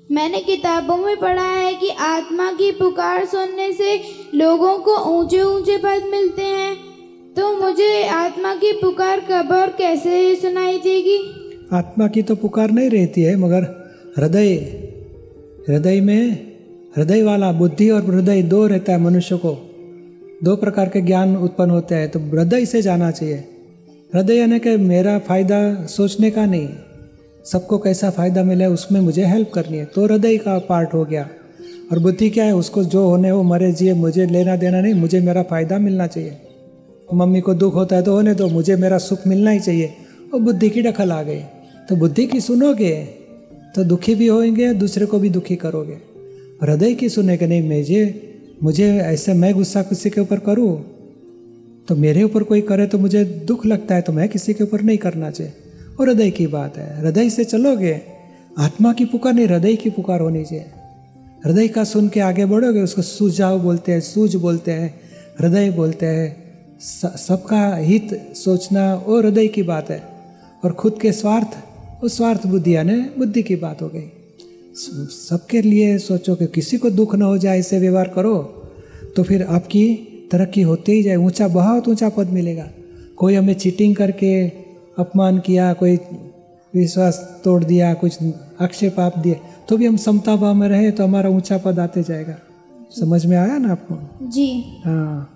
मैंने किताबों में पढ़ा है कि आत्मा की पुकार सुनने से लोगों को ऊँचे ऊँचे पद मिलते हैं। तो मुझे आत्मा की पुकार कब और कैसे सुनाई देगी? आत्मा की तो पुकार नहीं रहती है, मगर हृदय हृदय में हृदय वाला बुद्धि और हृदय दो रहता है मनुष्य को। दो प्रकार के ज्ञान उत्पन्न होते हैं तो हृदय से जाना चाहिए। हृदय यानी कि मेरा फ़ायदा सोचने का नहीं सबको कैसा फ़ायदा मिले उसमें मुझे हेल्प करनी है। तो हृदय का पार्ट हो गया। और बुद्धि क्या है, उसको जो होने हो, मरे जिए, मुझे लेना देना नहीं, मुझे मेरा फ़ायदा मिलना चाहिए। मम्मी को दुख होता है तो होने दो, मुझे मेरा सुख मिलना ही चाहिए। और बुद्धि की दखल आ गई। तो बुद्धि की सुनोगे तो दुखी भी होंगे दूसरे को भी दुखी करोगे। हृदय की सुनेगे नहीं मुझे मुझे ऐसे मैं गुस्सा किसी के ऊपर करूँ? तो मेरे ऊपर कोई करे तो मुझे दुख लगता है तो मैं किसी के ऊपर नहीं करना चाहिए। और हृदय की बात है। हृदय से चलोगे, आत्मा की पुकार नहीं, हृदय की पुकार होनी चाहिए। हृदय का सुन के आगे बढ़ोगे, उसको सुझाव बोलते हैं, सूझ बोलते हैं, हृदय बोलते हैं। सबका हित सोचना वो हृदय की बात है। और खुद के स्वार्थ वो स्वार्थ बुद्धि यानी बुद्धि की बात हो गई। सबके लिए सोचो कि किसी को दुख ना हो जाए ऐसे व्यवहार करो तो फिर आपकी तरक्की होते ही जाए। ऊँचा, बहुत ऊँचा पद मिलेगा। कोई हमें चीटिंग करके अपमान किया कोई विश्वास तोड़ दिया कुछ आक्षेप आप दिए तो भी हम समता भाव में रहे तो हमारा ऊँचा पद आते जाएगा। समझ में आया ना आपको? जी। हाँ।